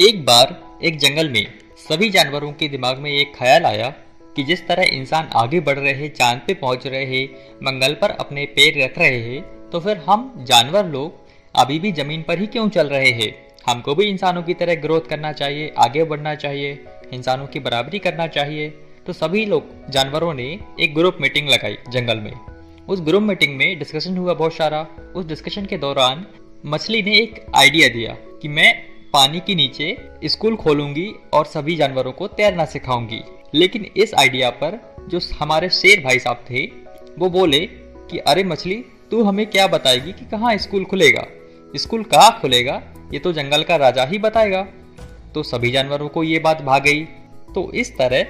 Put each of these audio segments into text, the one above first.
एक बार, एक जंगल में, सभी जानवरों के दिमाग में एक ख्याल आया कि जिस तरह इंसान आगे बढ़ रहे, चाँद पे पहुँच रहे हैं मंगल पर अपने पैर रख रहे हैं तो फिर हम जानवर लोग अभी भी ज़मीन पर ही क्यों चल रहे हैं? हमको भी इंसानों की तरह ग्रोथ करना चाहिए, आगे बढ़ना चाहिए, इंसानों की बराबरी करना चाहिए। तो सभी लोग, जानवरों ने एक ग्रुप मीटिंग लगाई जंगल में। उस ग्रुप मीटिंग में डिस्कशन हुआ बहुत सारा। उस डिस्कशन के दौरान मछली ने एक आइडिया दिया कि मैं पानी के नीचे स्कूल खोलूँगी और सभी जानवरों को तैरना सिखाऊँगी। लेकिन इस आइडिया पर जो हमारे शेर भाई साहब थे, वो बोले कि, अरे मछली, तू हमें क्या बताएगी कि कहाँ स्कूल खुलेगा? स्कूल कहाँ खुलेगा? ये तो जंगल का राजा ही बताएगा। तो सभी जानवरों को ये बात भाग गई। तो इस तरह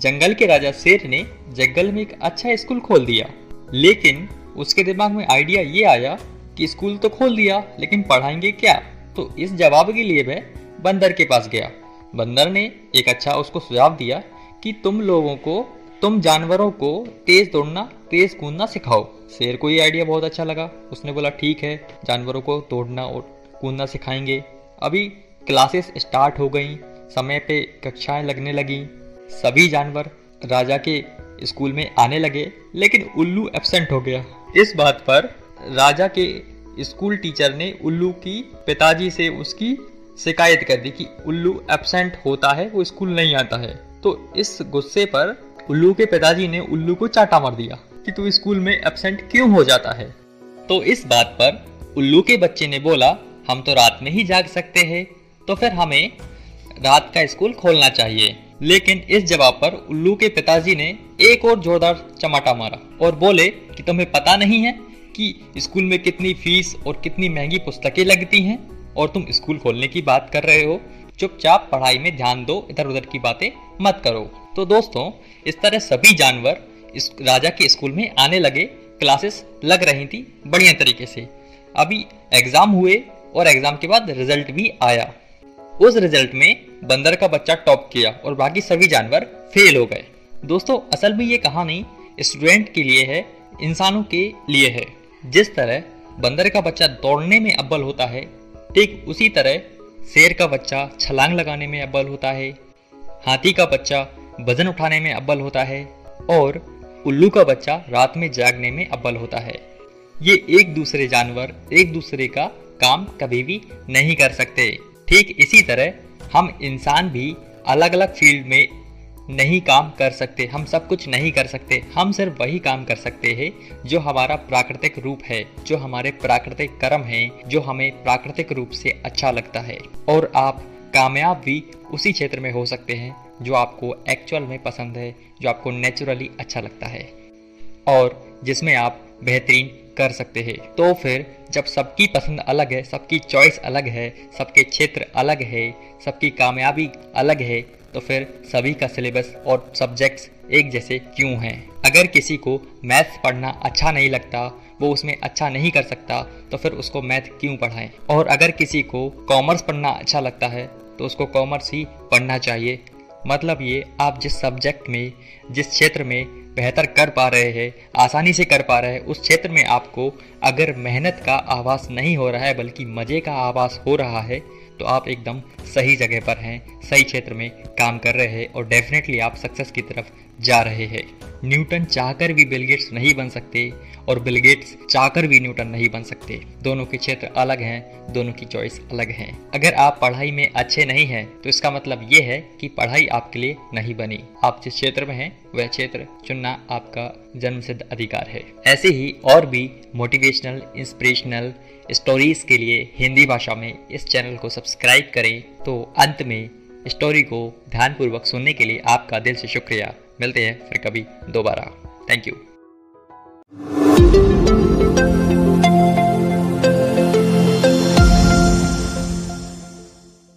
जंगल के राजा शेर ने जंगल में एक अच्छा स्कूल खोल दिया। लेकिन उसके दिमाग में आइडिया ये आया कि स्कूल तो खोल दिया, लेकिन पढ़ाएँगे क्या? तो इस जवाब के लिए वह बंदर के पास गया। बंदर ने एक अच्छा उसको सुझाव दिया कि तुम लोगों को, तुम जानवरों को तेज दौड़ना, तेज कूदना सिखाओ। शेर को ये आइडिया बहुत अच्छा लगा। उसने बोला, ठीक है, जानवरों को दौड़ना और कूदना सिखाएँगे। अभी क्लासेस स्टार्ट हो गई, समय पे कक्षाएँ लगने लगी। सभी जानवर राजा के स्कूल में आने लगे, लेकिन उल्लू एबसेंट हो गया। इस बात पर राजा के स्कूल टीचर ने उल्लू की पिताजी से उसकी शिकायत कर दी कि उल्लू एबसेंट होता है, वो स्कूल नहीं आता है। तो इस गुस्से पर उल्लू के पिताजी ने उल्लू को चाटा मार दिया कि तू स्कूल में एबसेंट क्यों हो जाता है। तो इस बात पर उल्लू के बच्चे ने बोला, हम तो रात में ही जाग सकते हैं तो फिर हमें रात का स्कूल खोलना चाहिए। लेकिन इस जवाब पर उल्लू के पिताजी ने एक और जोरदार चमाटा मारा और बोले कि तुम्हें पता नहीं है कि स्कूल में कितनी फ़ीस और कितनी महँगी पुस्तकें लगती हैं? और तुम स्कूल खोलने की बात कर रहे हो? चुपचाप पढ़ाई में ध्यान दो इधर उधर की बातें मत करो। तो दोस्तों, इस तरह सभी जानवर इस राजा के स्कूल में आने लगे। क्लासेस लग रही थी बढ़िया तरीके से। अभी एग्ज़ाम हुए और एग्ज़ाम के बाद रिज़ल्ट भी आया। उस रिज़ल्ट में बंदर का बच्चा टॉप किया और बाकी सभी जानवर फेल हो गए। दोस्तों, असल में ये कहानी स्टूडेंट के लिए है, इंसानों के लिए है। जिस तरह बंदर का बच्चा दौड़ने में अव्वल होता है, ठीक उसी तरह शेर का बच्चा छलांग लगाने में अव्वल होता है, हाथी का बच्चा वज़न उठाने में अव्वल होता है और उल्लू का बच्चा रात में जागने में अव्वल होता है। ये एक दूसरे जानवर, एक दूसरे का काम कभी भी नहीं कर सकते। ठीक इसी तरह हम इंसान भी अलग अलग फ़ील्ड में नहीं काम कर सकते, हम सब कुछ नहीं कर सकते। हम सिर्फ़ वही काम कर सकते हैं जो हमारा प्राकृतिक रूप है, जो हमारे प्राकृतिक कर्म है, जो हमें प्राकृतिक रूप से अच्छा लगता है। और आप कामयाब भी उसी क्षेत्र में हो सकते हैं जो आपको एक्चुअल में पसंद है, जो आपको नेचुरली अच्छा लगता है। और जिसमें आप बेहतरीन कर सकते हैं। तो फिर जब सबकी पसंद अलग है, सबकी चॉइस अलग है, सबके क्षेत्र अलग है, सबकी कामयाबी अलग है तो फिर सभी का सिलेबस और सब्जेक्ट्स एक जैसे क्यों हैं? अगर किसी को मैथ्स पढ़ना अच्छा नहीं लगता, वो उसमें अच्छा नहीं कर सकता तो फिर उसको मैथ क्यों पढ़ाएँ? और अगर किसी को कॉमर्स पढ़ना अच्छा लगता है तो उसको कॉमर्स ही पढ़ना चाहिए। मतलब ये, आप जिस सब्जेक्ट में, जिस क्षेत्र में बेहतर कर पा रहे हैं, आसानी से कर पा रहे हैं, उस क्षेत्र में आपको अगर मेहनत का आभास नहीं हो रहा है, बल्कि मज़े का आभास हो रहा है तो आप एकदम सही जगह पर हैं, सही क्षेत्र में काम कर रहे हैं और डेफिनेटली आप सक्सेस की तरफ़ जा रहे हैं। न्यूटन चाहकर भी बिलगेट्स नहीं बन सकते और बिलगेट्स चाहकर भी न्यूटन नहीं बन सकते। दोनों के क्षेत्र अलग हैं, दोनों की चॉइस अलग है। अगर आप पढ़ाई में अच्छे नहीं हैं तो इसका मतलब ये है कि पढ़ाई आपके लिए नहीं बनी। आप जिस क्षेत्र में हैं, वह क्षेत्र चुनना आपका जन्मसिद्ध अधिकार है। ऐसे ही और भी मोटिवेशनल इंस्पिरेशनल स्टोरीज के लिए हिंदी भाषा में इस चैनल को सब्सक्राइब करें तो अंत में स्टोरी को ध्यानपूर्वक सुनने के लिए आपका दिल से शुक्रिया। मिलते हैं फिर कभी दोबारा। Thank you